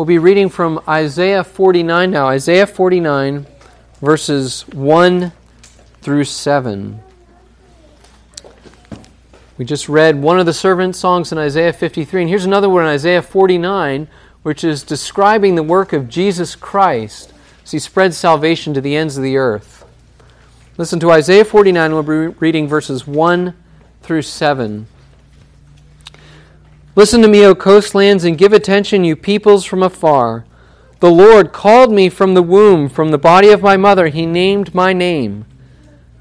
We'll be reading from Isaiah 49 now. Isaiah 49, verses 1 through 7. We just read one of the servant songs in Isaiah 53, and here's another one in Isaiah 49, which is describing the work of Jesus Christ as he spreads salvation to the ends of the earth. Listen to Isaiah 49, we'll be reading verses 1 through 7. Listen to me, O coastlands, and give attention, you peoples from afar. The Lord called me from the womb, from the body of my mother. He named my name.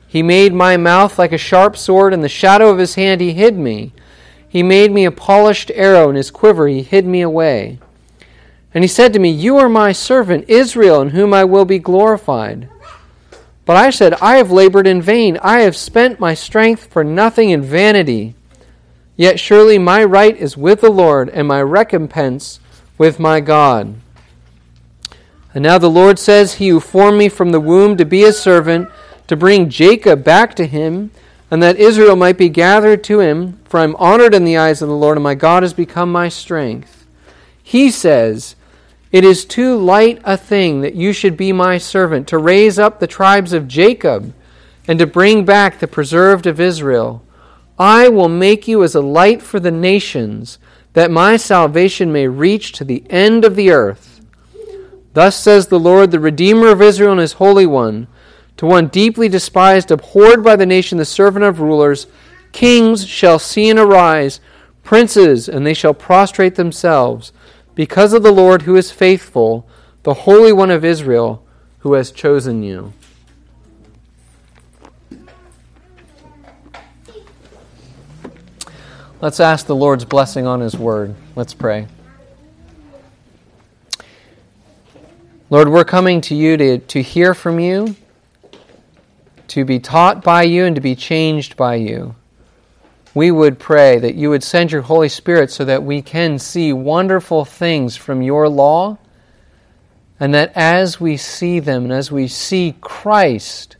He made my mouth like a sharp sword, and the shadow of his hand he hid me. He made me a polished arrow, in his quiver he hid me away. And he said to me, You are my servant, Israel, in whom I will be glorified. But I said, I have labored in vain. I have spent my strength for nothing in vanity. Yet surely my right is with the Lord, and my recompense with my God. And now the Lord says, He who formed me from the womb to be a servant, to bring Jacob back to him, and that Israel might be gathered to him, for I am honored in the eyes of the Lord, and my God has become my strength. He says, It is too light a thing that you should be my servant, to raise up the tribes of Jacob, and to bring back the preserved of Israel. I will make you as a light for the nations, that my salvation may reach to the end of the earth. Thus says the Lord, the Redeemer of Israel and his Holy One, to one deeply despised, abhorred by the nation, the servant of rulers Kings shall see and arise, princes, and they shall prostrate themselves, because of the Lord who is faithful, the Holy One of Israel, who has chosen you. Let's ask the Lord's blessing on His word. Let's pray. Lord, we're coming to you to, to hear from you, to be taught by you, and to be changed by you. We would pray that you would send your Holy Spirit so that we can see wonderful things from your law, and that as we see them and as we see Christ,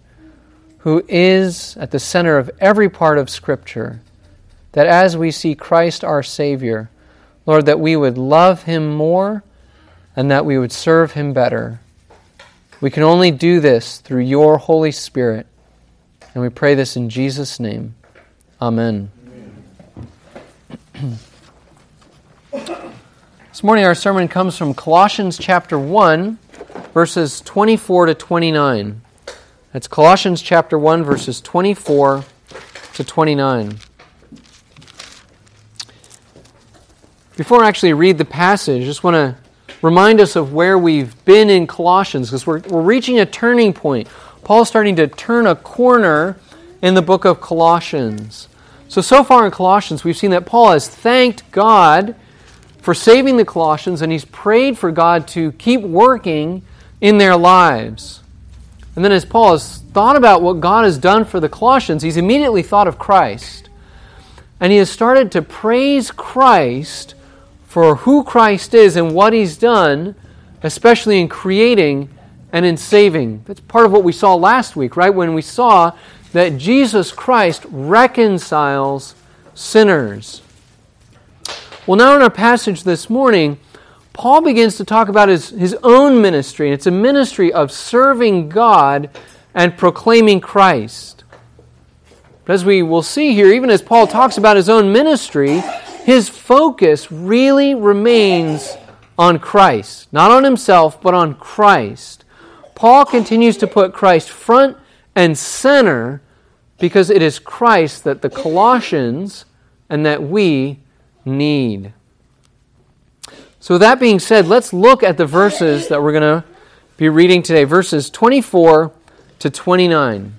who is at the center of every part of Scripture, that as we see Christ our Savior, Lord, that we would love Him more and that we would serve Him better. We can only do this through your Holy Spirit. And we pray this in Jesus' name. Amen. Amen. this morning, our sermon comes from Colossians chapter 1, verses 24 to 29. That's Colossians chapter 1, verses 24 to 29. Before I actually read the passage, I just want to remind us of where we've been in Colossians because we're, we're reaching a turning point. Paul's starting to turn a corner in the book of Colossians. So, so far in Colossians, we've seen that Paul has thanked God for saving the Colossians and he's prayed for God to keep working in their lives. And then, as Paul has thought about what God has done for the Colossians, he's immediately thought of Christ. And he has started to praise Christ for who Christ is and what he's done, especially in creating and in saving. That's part of what we saw last week, right? When we saw that Jesus Christ reconciles sinners. Well, now in our passage this morning, Paul begins to talk about his, his own ministry. and It's a ministry of serving God and proclaiming Christ. But as we will see here, even as Paul talks about his own ministry, his focus really remains on Christ, not on himself, but on Christ. Paul continues to put Christ front and center because it is Christ that the Colossians and that we need. So, that being said, let's look at the verses that we're going to be reading today verses 24 to 29.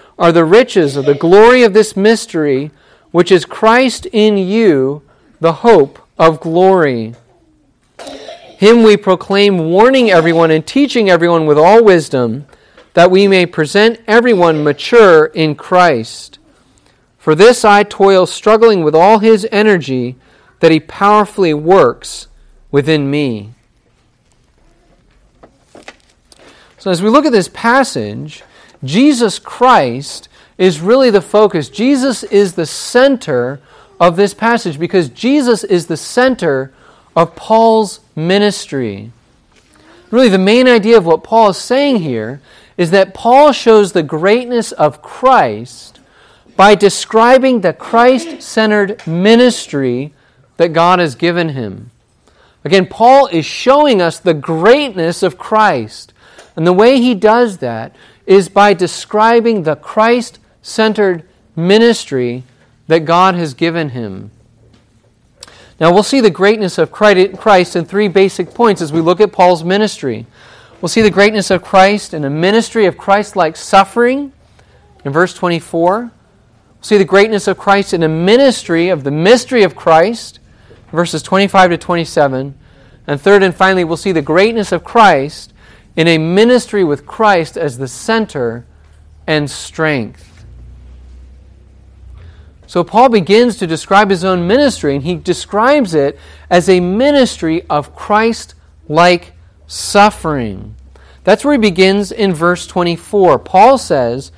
are the riches of the glory of this mystery, which is Christ in you, the hope of glory. Him we proclaim, warning everyone and teaching everyone with all wisdom, that we may present everyone mature in Christ. For this I toil, struggling with all his energy that he powerfully works within me. So, as we look at this passage, Jesus Christ is really the focus. Jesus is the center of this passage because Jesus is the center of Paul's ministry. Really, the main idea of what Paul is saying here is that Paul shows the greatness of Christ by describing the Christ centered ministry that God has given him. Again, Paul is showing us the greatness of Christ. And the way he does that is by describing the Christ centered ministry that God has given him. Now, we'll see the greatness of Christ in three basic points as we look at Paul's ministry. We'll see the greatness of Christ in a ministry of Christ like suffering in verse 24. We'll see the greatness of Christ in a ministry of the mystery of Christ, verses 25 to 27. And third and finally, we'll see the greatness of Christ in a ministry with Christ as the center and strength. So Paul begins to describe his own ministry, and he describes it as a ministry of Christ like suffering. That's where he begins in verse 24. Paul says,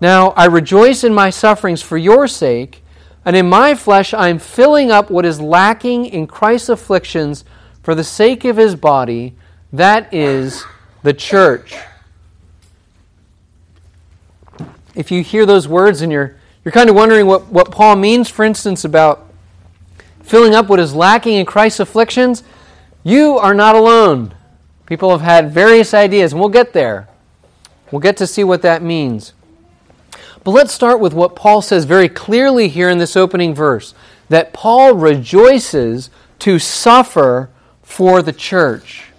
Now I rejoice in my sufferings for your sake, and in my flesh I am filling up what is lacking in Christ's afflictions for the sake of his body, that is the church. If you hear those words and you're you're kind of wondering what, what Paul means, for instance, about filling up what is lacking in Christ's afflictions. You are not alone. People have had various ideas, and we'll get there. We'll get to see what that means. But let's start with what Paul says very clearly here in this opening verse that Paul rejoices to suffer for the church.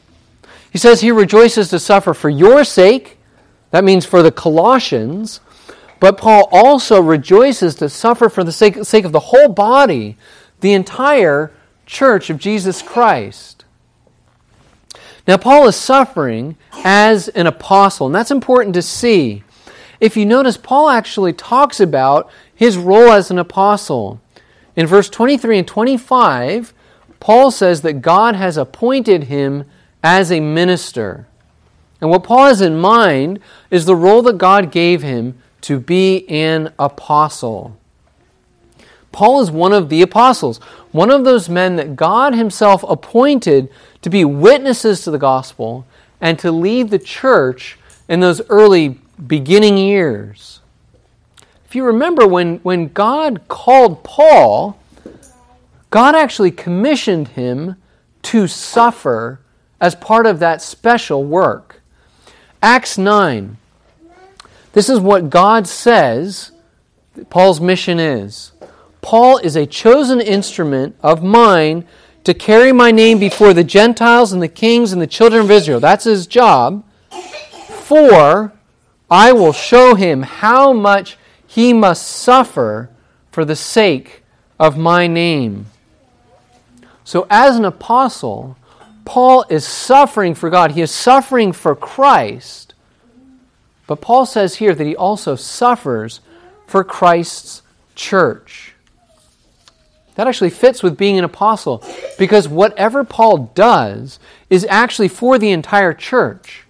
He says he rejoices to suffer for your sake. That means for the Colossians but Paul also rejoices to suffer for the sake, sake of the whole body, the entire church of Jesus Christ. Now, Paul is suffering as an apostle, and that's important to see. If you notice, Paul actually talks about his role as an apostle. In verse 23 and 25, Paul says that God has appointed him as a minister. And what Paul has in mind is the role that God gave him to be an apostle. Paul is one of the apostles, one of those men that God Himself appointed to be witnesses to the gospel and to lead the church in those early beginning years. If you remember, when, when God called Paul, God actually commissioned him to suffer as part of that special work. Acts 9, this is what God says Paul's mission is. Paul is a chosen instrument of mine to carry my name before the Gentiles and the kings and the children of Israel. That's his job. For I will show him how much he must suffer for the sake of my name. So, as an apostle, Paul is suffering for God. He is suffering for Christ but Paul says here that he also suffers for Christ's church. That actually fits with being an apostle because whatever Paul does is actually for the entire church.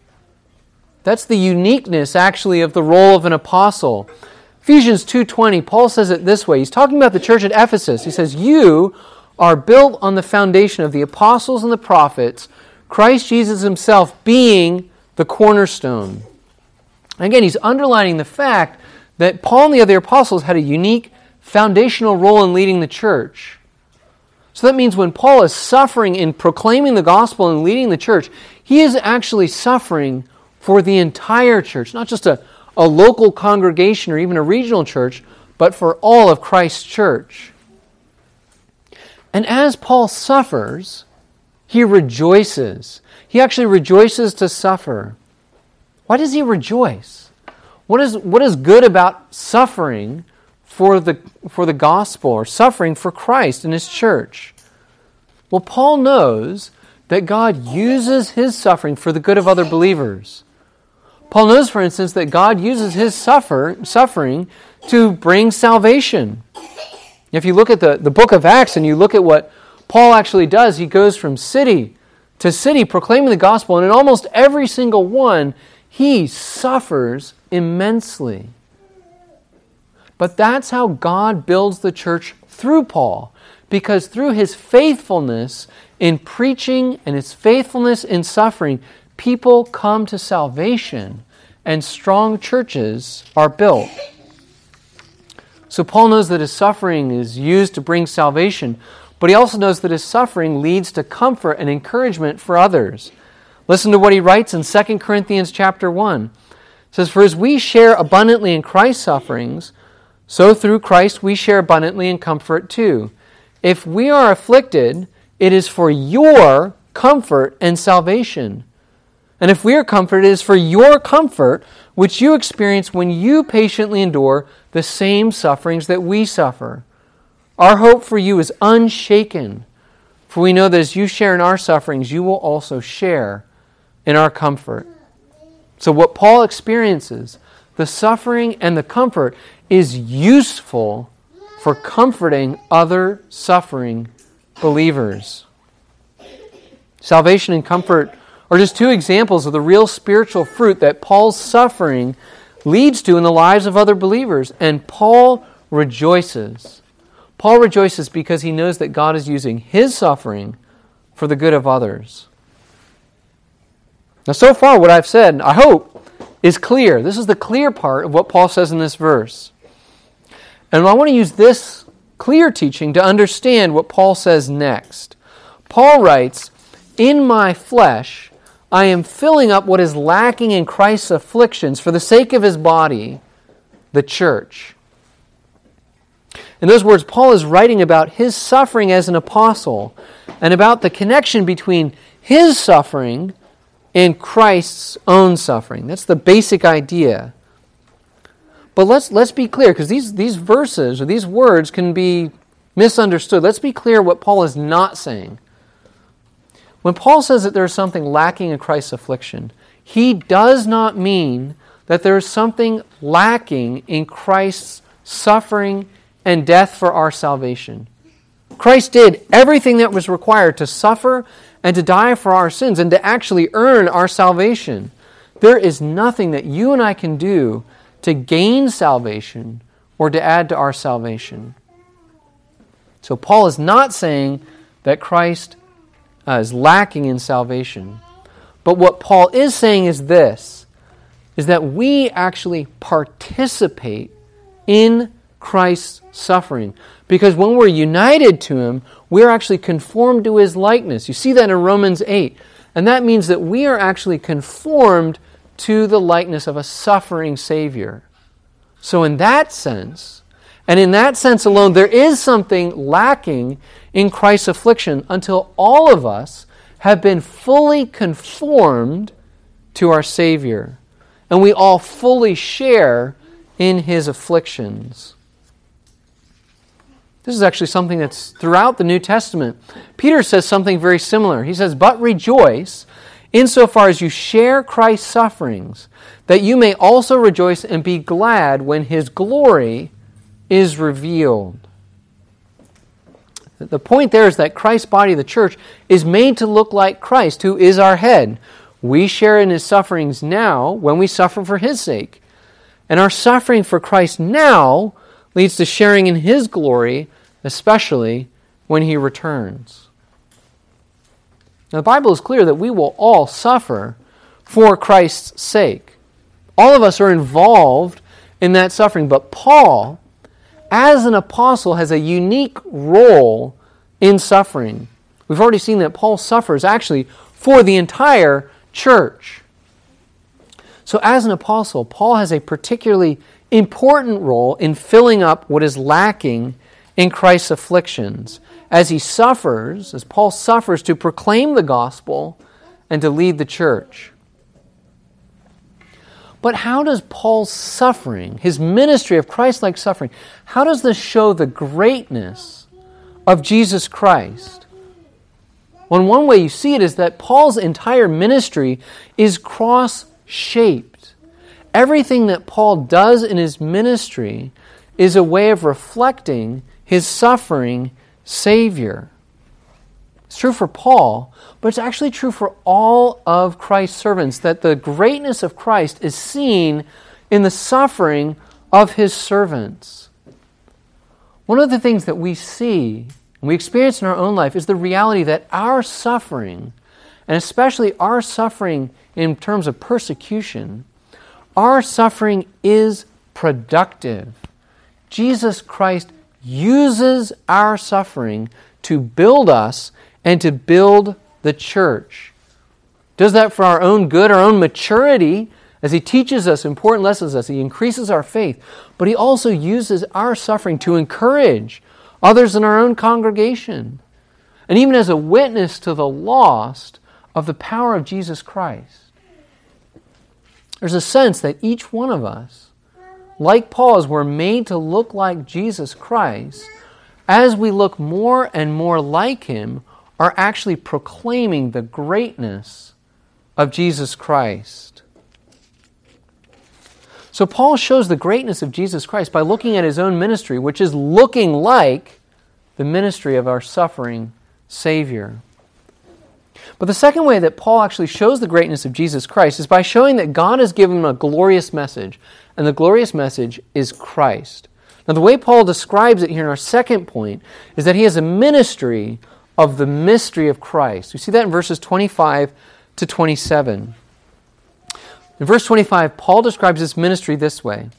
That's the uniqueness actually of the role of an apostle. Ephesians 2:20 Paul says it this way. He's talking about the church at Ephesus. He says, "You are built on the foundation of the apostles and the prophets, Christ Jesus himself being the cornerstone." Again, he's underlining the fact that Paul and the other apostles had a unique foundational role in leading the church. So that means when Paul is suffering in proclaiming the gospel and leading the church, he is actually suffering for the entire church, not just a, a local congregation or even a regional church, but for all of Christ's church. And as Paul suffers, he rejoices. He actually rejoices to suffer. Why does he rejoice? What is, what is good about suffering for the, for the gospel or suffering for Christ and his church? Well, Paul knows that God uses his suffering for the good of other believers. Paul knows, for instance, that God uses his suffer, suffering to bring salvation. If you look at the, the book of Acts and you look at what Paul actually does, he goes from city to city proclaiming the gospel, and in almost every single one, he suffers immensely. But that's how God builds the church through Paul, because through his faithfulness in preaching and his faithfulness in suffering, people come to salvation and strong churches are built. So Paul knows that his suffering is used to bring salvation, but he also knows that his suffering leads to comfort and encouragement for others. Listen to what he writes in 2 Corinthians chapter 1. It says, For as we share abundantly in Christ's sufferings, so through Christ we share abundantly in comfort too. If we are afflicted, it is for your comfort and salvation. And if we are comforted, it is for your comfort, which you experience when you patiently endure the same sufferings that we suffer. Our hope for you is unshaken, for we know that as you share in our sufferings, you will also share in our comfort. So, what Paul experiences, the suffering and the comfort, is useful for comforting other suffering believers. Salvation and comfort are just two examples of the real spiritual fruit that Paul's suffering leads to in the lives of other believers. And Paul rejoices. Paul rejoices because he knows that God is using his suffering for the good of others. Now, so far, what I've said, I hope, is clear. This is the clear part of what Paul says in this verse. And I want to use this clear teaching to understand what Paul says next. Paul writes, In my flesh, I am filling up what is lacking in Christ's afflictions for the sake of his body, the church. In those words, Paul is writing about his suffering as an apostle and about the connection between his suffering and Christ's own suffering. That's the basic idea. But let's, let's be clear, because these, these verses or these words can be misunderstood. Let's be clear what Paul is not saying. When Paul says that there is something lacking in Christ's affliction, he does not mean that there is something lacking in Christ's suffering and death for our salvation. Christ did everything that was required to suffer and to die for our sins and to actually earn our salvation. There is nothing that you and I can do to gain salvation or to add to our salvation. So, Paul is not saying that Christ uh, is lacking in salvation. But what Paul is saying is this is that we actually participate in Christ's suffering. Because when we're united to him, we're actually conformed to his likeness. You see that in Romans 8. And that means that we are actually conformed to the likeness of a suffering Savior. So, in that sense, and in that sense alone, there is something lacking in Christ's affliction until all of us have been fully conformed to our Savior. And we all fully share in his afflictions. This is actually something that's throughout the New Testament. Peter says something very similar. He says, But rejoice insofar as you share Christ's sufferings, that you may also rejoice and be glad when his glory is revealed. The point there is that Christ's body, the church, is made to look like Christ, who is our head. We share in his sufferings now when we suffer for his sake. And our suffering for Christ now leads to sharing in his glory, especially when he returns. Now, the Bible is clear that we will all suffer for Christ's sake. All of us are involved in that suffering, but Paul as an apostle, has a unique role in suffering. We've already seen that Paul suffers actually for the entire church. So, as an apostle, Paul has a particularly important role in filling up what is lacking in Christ's afflictions as he suffers, as Paul suffers to proclaim the gospel and to lead the church. But how does Paul's suffering, his ministry of Christ like suffering, how does this show the greatness of Jesus Christ? Well, one way you see it is that Paul's entire ministry is cross shaped. Everything that Paul does in his ministry is a way of reflecting his suffering Savior. It's true for Paul, but it's actually true for all of Christ's servants that the greatness of Christ is seen in the suffering of his servants. One of the things that we see and we experience in our own life is the reality that our suffering, and especially our suffering in terms of persecution, our suffering is productive. Jesus Christ uses our suffering to build us and to build the church. Does that for our own good, our own maturity, as He teaches us important lessons, as He increases our faith, but He also uses our suffering to encourage others in our own congregation, and even as a witness to the lost of the power of Jesus Christ. There's a sense that each one of us, like Paul, as we're made to look like Jesus Christ, as we look more and more like him, are actually proclaiming the greatness of Jesus Christ. So Paul shows the greatness of Jesus Christ by looking at his own ministry, which is looking like the ministry of our suffering Savior. But the second way that Paul actually shows the greatness of Jesus Christ is by showing that God has given him a glorious message, and the glorious message is Christ. Now, the way Paul describes it here in our second point is that he has a ministry of the mystery of Christ. We see that in verses 25 to 27. In verse 25, Paul describes his ministry this way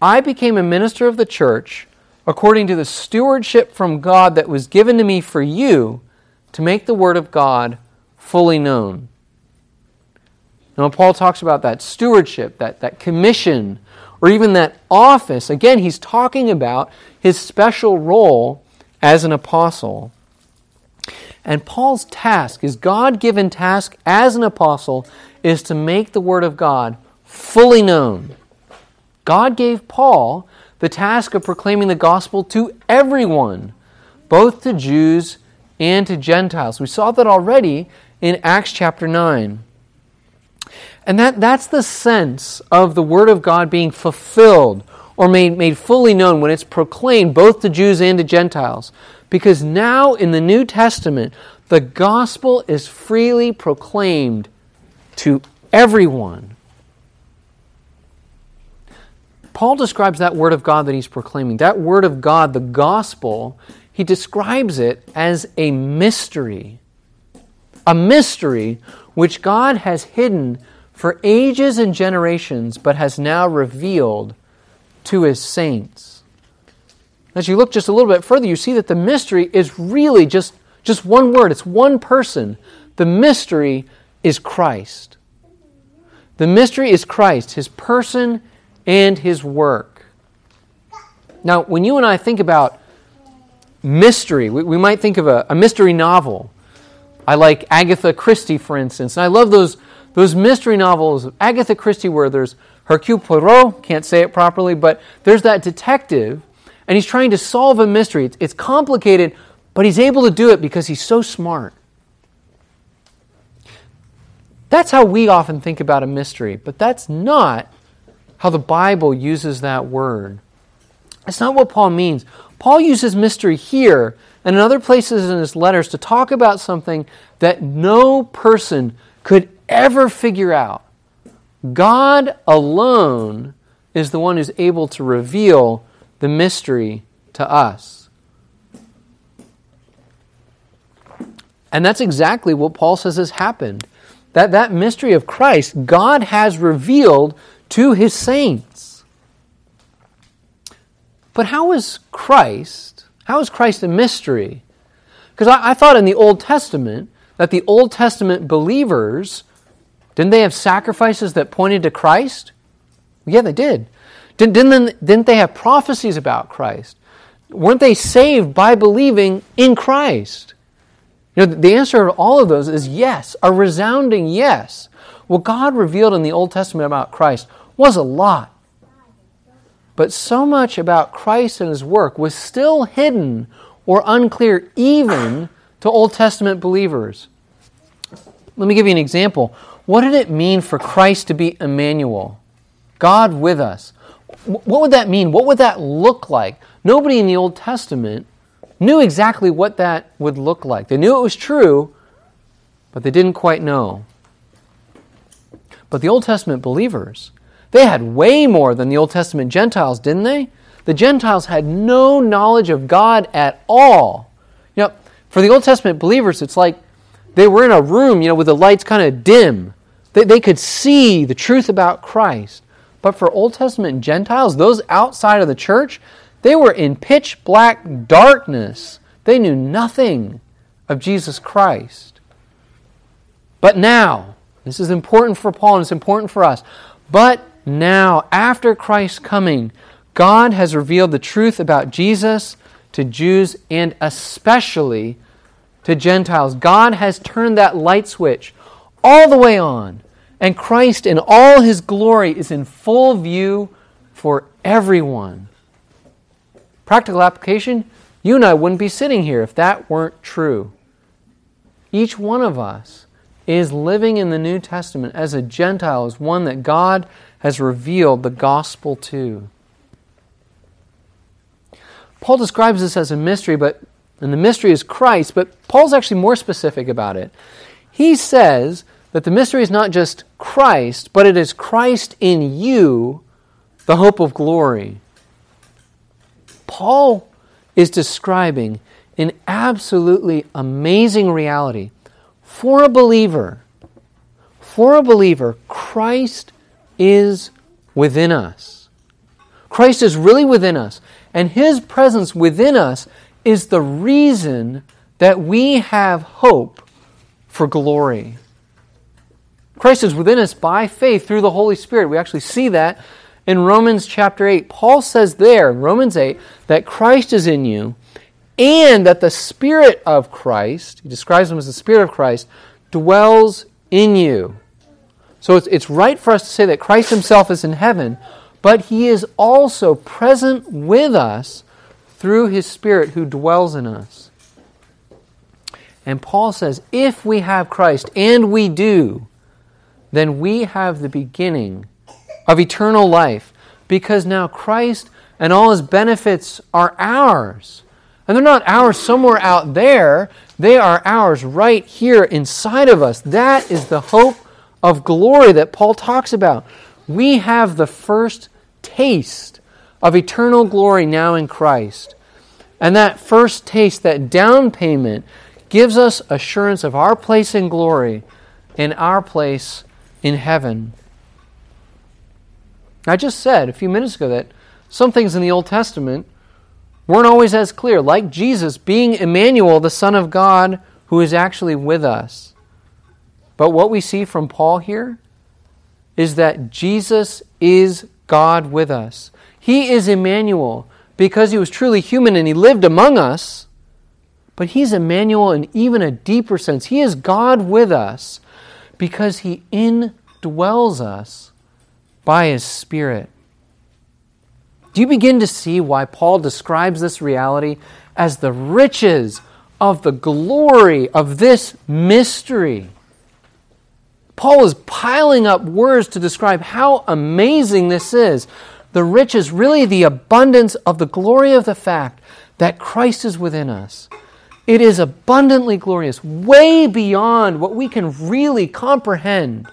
I became a minister of the church according to the stewardship from God that was given to me for you to make the Word of God fully known. Now, when Paul talks about that stewardship, that, that commission, or even that office, again, he's talking about his special role as an apostle. And Paul's task, his God given task as an apostle, is to make the Word of God fully known. God gave Paul the task of proclaiming the gospel to everyone, both to Jews and to Gentiles. We saw that already in Acts chapter 9. And that, that's the sense of the Word of God being fulfilled or made, made fully known when it's proclaimed both to Jews and to Gentiles. Because now in the New Testament, the gospel is freely proclaimed to everyone. Paul describes that word of God that he's proclaiming, that word of God, the gospel, he describes it as a mystery. A mystery which God has hidden for ages and generations, but has now revealed to his saints. As you look just a little bit further, you see that the mystery is really just, just one word, it's one person. The mystery is Christ. The mystery is Christ, his person and his work. Now, when you and I think about mystery, we, we might think of a, a, mystery novel. I like Agatha Christie, for instance, and I love those, those mystery novels of Agatha Christie where there's Hercule Poirot, can't say it properly, but there's that detective, and he's trying to solve a mystery. It's, it's complicated, but he's able to do it because he's so smart. That's how we often think about a mystery, but that's not how the Bible uses that word. That's not what Paul means. Paul uses mystery here and in other places in his letters to talk about something that no person could ever figure out. God alone is the one who's able to reveal the mystery to us. And that's exactly what Paul says has happened. That that mystery of Christ, God has revealed to his saints. But how is Christ, how is Christ a mystery? Because I, I, thought in the Old Testament that the Old Testament believers, didn't they have sacrifices that pointed to Christ? Yeah, they did. Didn't, didn't, they have prophecies about Christ? Weren't they saved by believing in Christ? You know, the answer to all of those is yes, a resounding yes. What God revealed in the Old Testament about Christ was a lot. But so much about Christ and his work was still hidden or unclear even to Old Testament believers. Let me give you an example. What did it mean for Christ to be Emmanuel? God with us. What would that mean? What would that look like? Nobody in the Old Testament knew exactly what that would look like. They knew it was true, but they didn't quite know. But the Old Testament believers, they had way more than the Old Testament Gentiles, didn't they? The Gentiles had no knowledge of God at all. You know, for the Old Testament believers, it's like they were in a room, you know, with the lights kind of dim. They, they could see the truth about Christ. But for Old Testament Gentiles, those outside of the church, they were in pitch black darkness. They knew nothing of Jesus Christ. But now, this is important for Paul and it's important for us. But now, after Christ's coming, God has revealed the truth about Jesus to Jews and especially to Gentiles. God has turned that light switch all the way on, and Christ in all his glory is in full view for everyone. Practical application you and I wouldn't be sitting here if that weren't true. Each one of us is living in the New Testament as a Gentile, as one that God has revealed the gospel to. Paul describes this as a mystery, but and the mystery is Christ, but Paul's actually more specific about it. He says that the mystery is not just Christ, but it is Christ in you, the hope of glory. Paul is describing an absolutely amazing reality. For a believer, for a believer, Christ is within us. Christ is really within us. And His presence within us is the reason that we have hope for glory. Christ is within us by faith through the Holy Spirit. We actually see that in Romans chapter 8. Paul says there, in Romans 8, that Christ is in you and that the Spirit of Christ, he describes him as the Spirit of Christ, dwells in you. So it's, it's right for us to say that Christ himself is in heaven, but he is also present with us through his Spirit who dwells in us. And Paul says, if we have Christ, and we do, then we have the beginning of eternal life because now Christ and all his benefits are ours. And they're not ours somewhere out there, they are ours right here inside of us. That is the hope of glory that Paul talks about. We have the first taste of eternal glory now in Christ. And that first taste, that down payment, gives us assurance of our place in glory and our place in heaven. I just said a few minutes ago that some things in the Old Testament weren't always as clear, like Jesus being Emmanuel, the Son of God, who is actually with us. But what we see from Paul here is that Jesus is God with us. He is Emmanuel because he was truly human and he lived among us. But he's Emmanuel in even a deeper sense. He is God with us because he indwells us by his Spirit. Do you begin to see why Paul describes this reality as the riches of the glory of this mystery? Paul is piling up words to describe how amazing this is. The riches, really the abundance of the glory of the fact that Christ is within us. It is abundantly glorious, way beyond what we can really comprehend.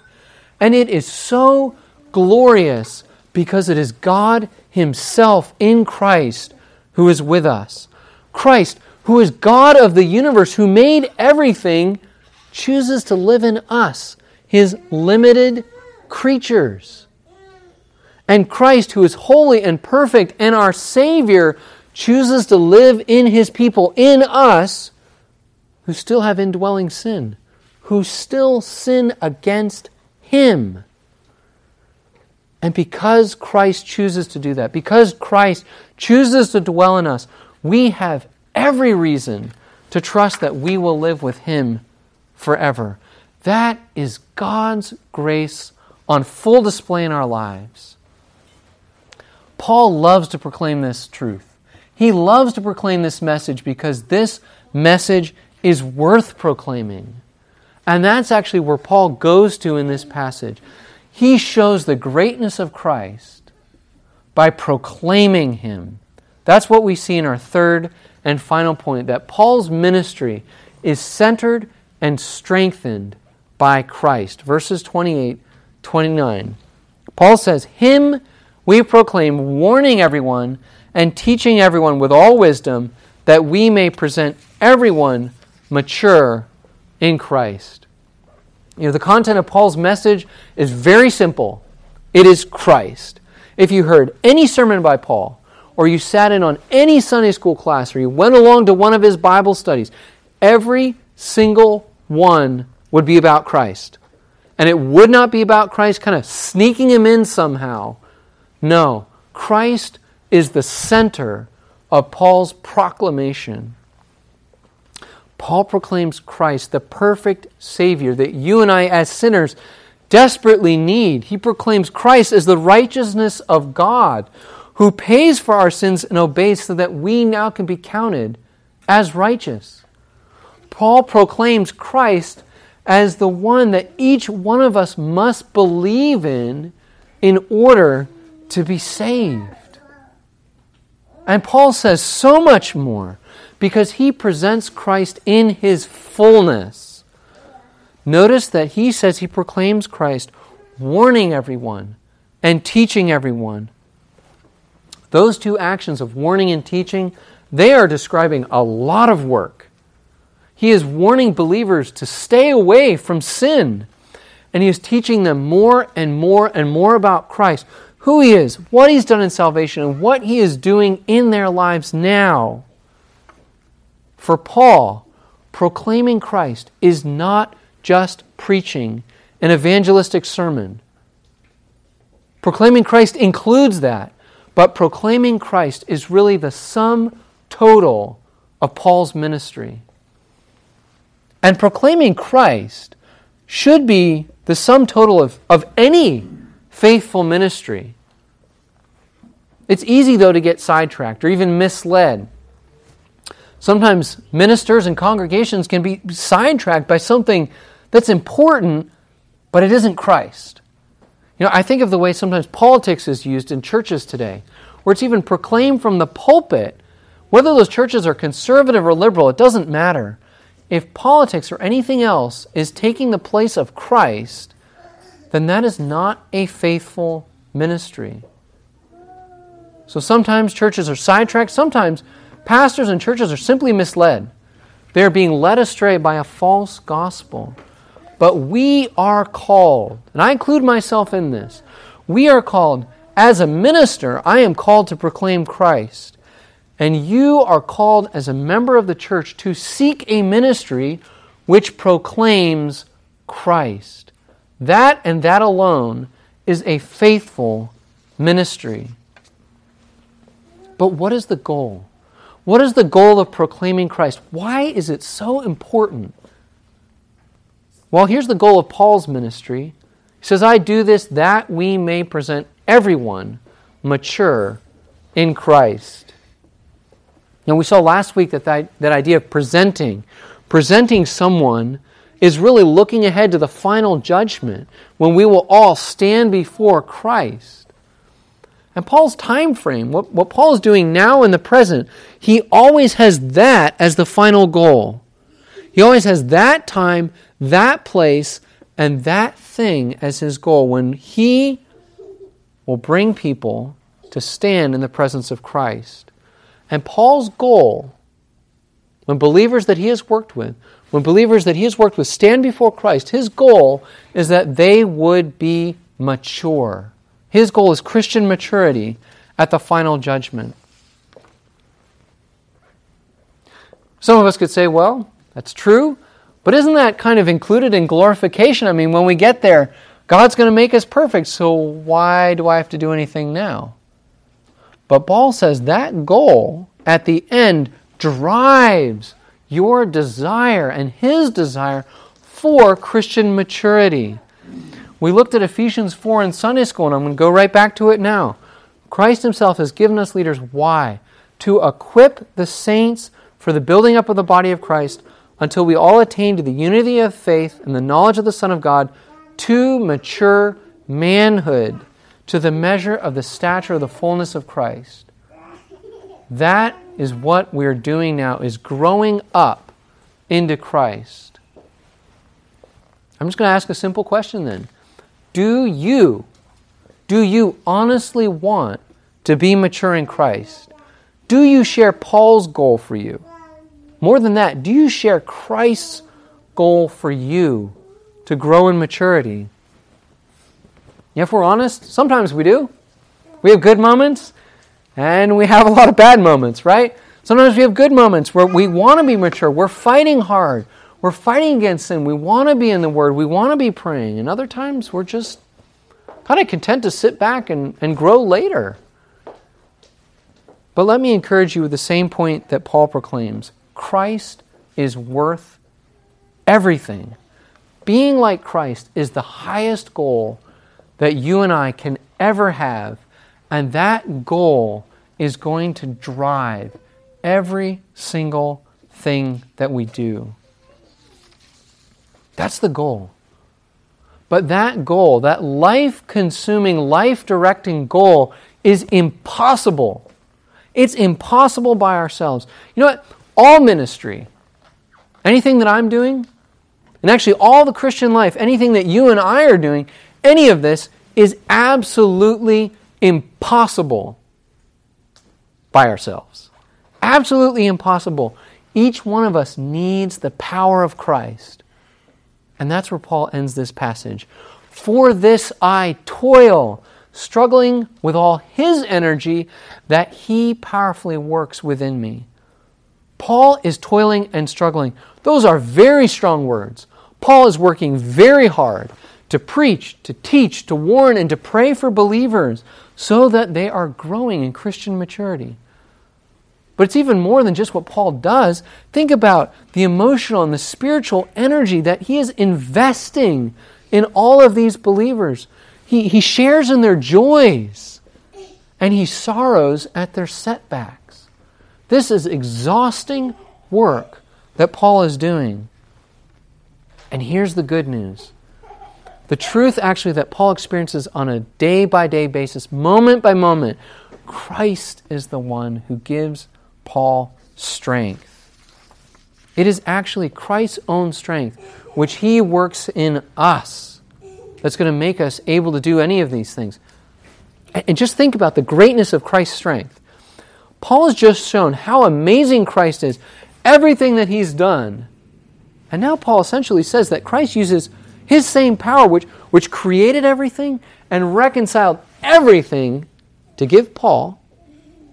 And it is so glorious because it is God Himself in Christ who is with us. Christ, who is God of the universe, who made everything, chooses to live in us his limited creatures. And Christ, who is holy and perfect and our Savior, chooses to live in his people, in us, who still have indwelling sin, who still sin against him. And because Christ chooses to do that, because Christ chooses to dwell in us, we have every reason to trust that we will live with him forever. That is God's grace on full display in our lives. Paul loves to proclaim this truth. He loves to proclaim this message because this message is worth proclaiming. And that's actually where Paul goes to in this passage. He shows the greatness of Christ by proclaiming him. That's what we see in our third and final point that Paul's ministry is centered and strengthened by Christ. Verses 28 29. Paul says, Him we proclaim, warning everyone and teaching everyone with all wisdom, that we may present everyone mature in Christ. You know, the content of Paul's message is very simple it is Christ. If you heard any sermon by Paul, or you sat in on any Sunday school class, or you went along to one of his Bible studies, every single one would be about Christ. And it would not be about Christ kind of sneaking him in somehow. No, Christ is the center of Paul's proclamation. Paul proclaims Christ, the perfect Savior that you and I, as sinners, desperately need. He proclaims Christ as the righteousness of God who pays for our sins and obeys so that we now can be counted as righteous. Paul proclaims Christ as the one that each one of us must believe in in order to be saved. And Paul says so much more because he presents Christ in his fullness. Notice that he says he proclaims Christ, warning everyone and teaching everyone those two actions of warning and teaching, they are describing a lot of work. He is warning believers to stay away from sin. And he is teaching them more and more and more about Christ, who he is, what he's done in salvation, and what he is doing in their lives now. For Paul, proclaiming Christ is not just preaching an evangelistic sermon. Proclaiming Christ includes that. But proclaiming Christ is really the sum total of Paul's ministry. And proclaiming Christ should be the sum total of, of any faithful ministry. It's easy, though, to get sidetracked or even misled. Sometimes ministers and congregations can be sidetracked by something that's important, but it isn't Christ. You know, I think of the way sometimes politics is used in churches today, where it's even proclaimed from the pulpit. Whether those churches are conservative or liberal, it doesn't matter. If politics or anything else is taking the place of Christ, then that is not a faithful ministry. So sometimes churches are sidetracked, sometimes pastors and churches are simply misled. They are being led astray by a false gospel. But we are called, and I include myself in this, we are called, as a minister, I am called to proclaim Christ. And you are called as a member of the church to seek a ministry which proclaims Christ. That and that alone is a faithful ministry. But what is the goal? What is the goal of proclaiming Christ? Why is it so important? Well, here's the goal of Paul's ministry. He says, I do this that we may present everyone mature in Christ. Now, we saw last week that, that that idea of presenting, presenting someone is really looking ahead to the final judgment when we will all stand before Christ. And Paul's time frame, what, what Paul is doing now in the present, he always has that as the final goal. He always has that time that place and that thing as his goal when he will bring people to stand in the presence of Christ. And Paul's goal, when believers that he has worked with, when believers that he has worked with stand before Christ, his goal is that they would be mature. His goal is Christian maturity at the final judgment. Some of us could say, well, that's true. But isn't that kind of included in glorification? I mean, when we get there, God's going to make us perfect, so why do I have to do anything now? But Paul says that goal at the end drives your desire and his desire for Christian maturity. We looked at Ephesians 4 in Sunday school, and I'm going to go right back to it now. Christ himself has given us leaders. Why? To equip the saints for the building up of the body of Christ until we all attain to the unity of faith and the knowledge of the Son of God, to mature manhood, to the measure of the stature of the fullness of Christ. That is what we're doing now, is growing up into Christ. I'm just going to ask a simple question then. Do you, do you honestly want to be mature in Christ? Do you share Paul's goal for you? More than that, do you share Christ's goal for you to grow in maturity? If we're honest, sometimes we do. We have good moments and we have a lot of bad moments, right? Sometimes we have good moments where we want to be mature. We're fighting hard. We're fighting against sin. We want to be in the Word. We want to be praying. And other times we're just kind of content to sit back and, and grow later. But let me encourage you with the same point that Paul proclaims Christ is worth everything. Being like Christ is the highest goal that you and I can ever have. And that goal is going to drive every single thing that we do. That's the goal. But that goal, that life consuming, life directing goal, is impossible it's impossible by ourselves. You know what? All ministry, anything that I'm doing, and actually all the Christian life, anything that you and I are doing, any of this is absolutely impossible by ourselves. Absolutely impossible. Each one of us needs the power of Christ. And that's where Paul ends this passage. For this I toil struggling with all his energy that he powerfully works within me. Paul is toiling and struggling. Those are very strong words. Paul is working very hard to preach, to teach, to warn, and to pray for believers so that they are growing in Christian maturity. But it's even more than just what Paul does. Think about the emotional and the spiritual energy that he is investing in all of these believers. He, he shares in their joys and he sorrows at their setbacks. This is exhausting work that Paul is doing. And here's the good news the truth actually that Paul experiences on a day by day basis, moment by moment, Christ is the one who gives Paul strength. It is actually Christ's own strength which he works in us that's going to make us able to do any of these things. And just think about the greatness of Christ's strength. Paul has just shown how amazing Christ is, everything that he's done. And now Paul essentially says that Christ uses his same power, which, which created everything and reconciled everything, to give Paul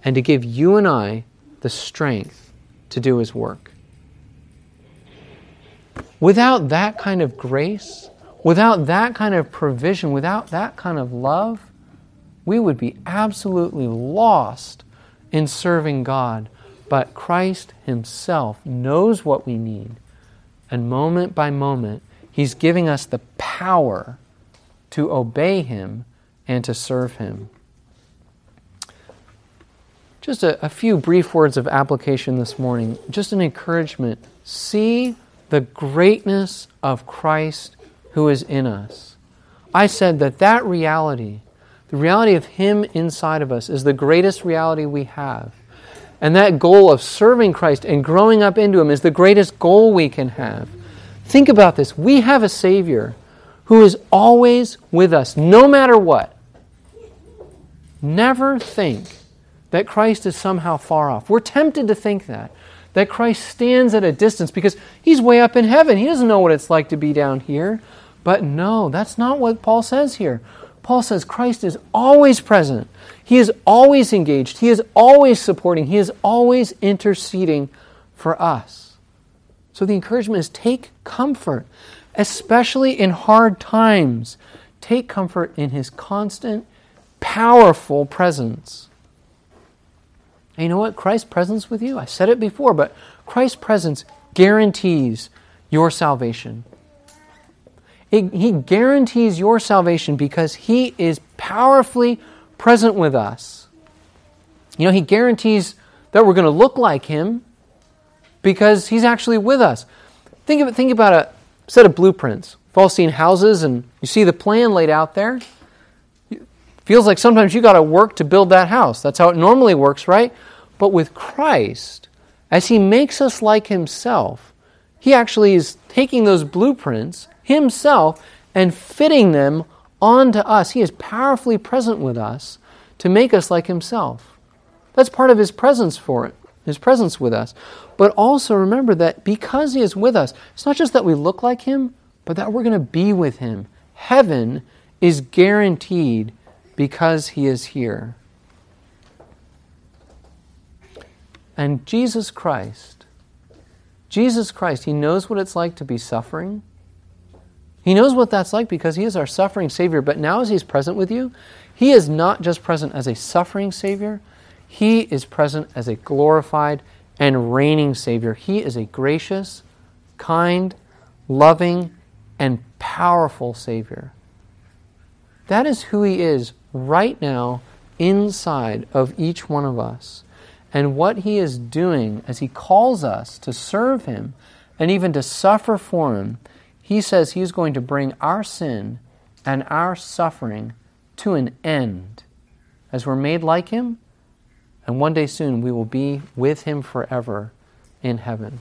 and to give you and I the strength to do his work. Without that kind of grace, Without that kind of provision, without that kind of love, we would be absolutely lost in serving God. But Christ Himself knows what we need. And moment by moment, He's giving us the power to obey Him and to serve Him. Just a, a, few brief words of application this morning, just an encouragement. See the greatness of Christ who is in us. I said that that reality, the reality of Him inside of us, is the greatest reality we have. And that goal of serving Christ and growing up into Him is the greatest goal we can have. Think about this. We have a Savior who is always with us, no matter what. Never think that Christ is somehow far off. We're tempted to think that. That Christ stands at a distance because he's way up in heaven. He doesn't know what it's like to be down here. But no, that's not what Paul says here. Paul says Christ is always present. He is always engaged. He is always supporting. He is always interceding for us. So the encouragement is take comfort, especially in hard times. Take comfort in his constant, powerful presence. And you know what? Christ's presence with you, I said it before, but Christ's presence guarantees your salvation. He, he guarantees your salvation because He is powerfully present with us. You know, He guarantees that we're going to look like Him because He's actually with us. Think, of, think about a set of blueprints. We've all seen houses and you see the plan laid out there. Feels like sometimes you got to work to build that house. That's how it normally works, right? But with Christ, as He makes us like Himself, He actually is taking those blueprints Himself and fitting them onto us. He is powerfully present with us to make us like Himself. That's part of His presence for it, His presence with us. But also remember that because He is with us, it's not just that we look like Him, but that we're going to be with Him. Heaven is guaranteed because He is here. And Jesus Christ, Jesus Christ, He knows what it's like to be suffering. He knows what that's like because He is our suffering Savior. But now, as He's present with you, He is not just present as a suffering Savior, He is present as a glorified and reigning Savior. He is a gracious, kind, loving, and powerful Savior. That is who He is right now inside of each one of us. And what He is doing as He calls us to serve Him and even to suffer for Him, He says He is going to bring our sin and our suffering to an end. As we're made like Him, and one day soon we will be with him forever in heaven.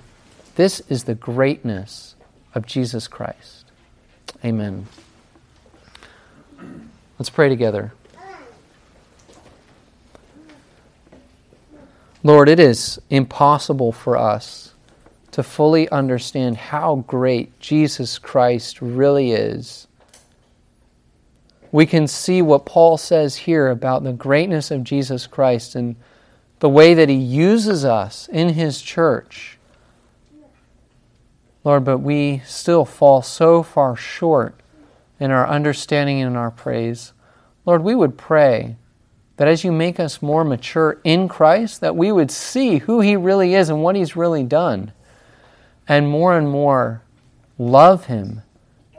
This is the greatness of Jesus Christ. Amen. Let's pray together. Lord, it is impossible for us to fully understand how great Jesus Christ really is. We can see what Paul says here about the greatness of Jesus Christ and the way that He uses us in His church. Lord, but we still fall so far short in our understanding and in our praise. Lord, we would pray that as you make us more mature in Christ, that we would see who He really is and what He's really done, and more and more love Him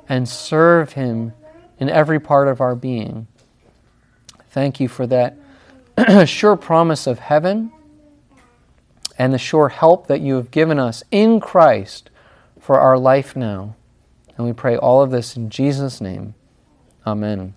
and serve Him in every part of our being. Thank you for that sure promise of heaven and the sure help that you have given us in Christ for our life now. And we pray all of this in Jesus' name. Amen.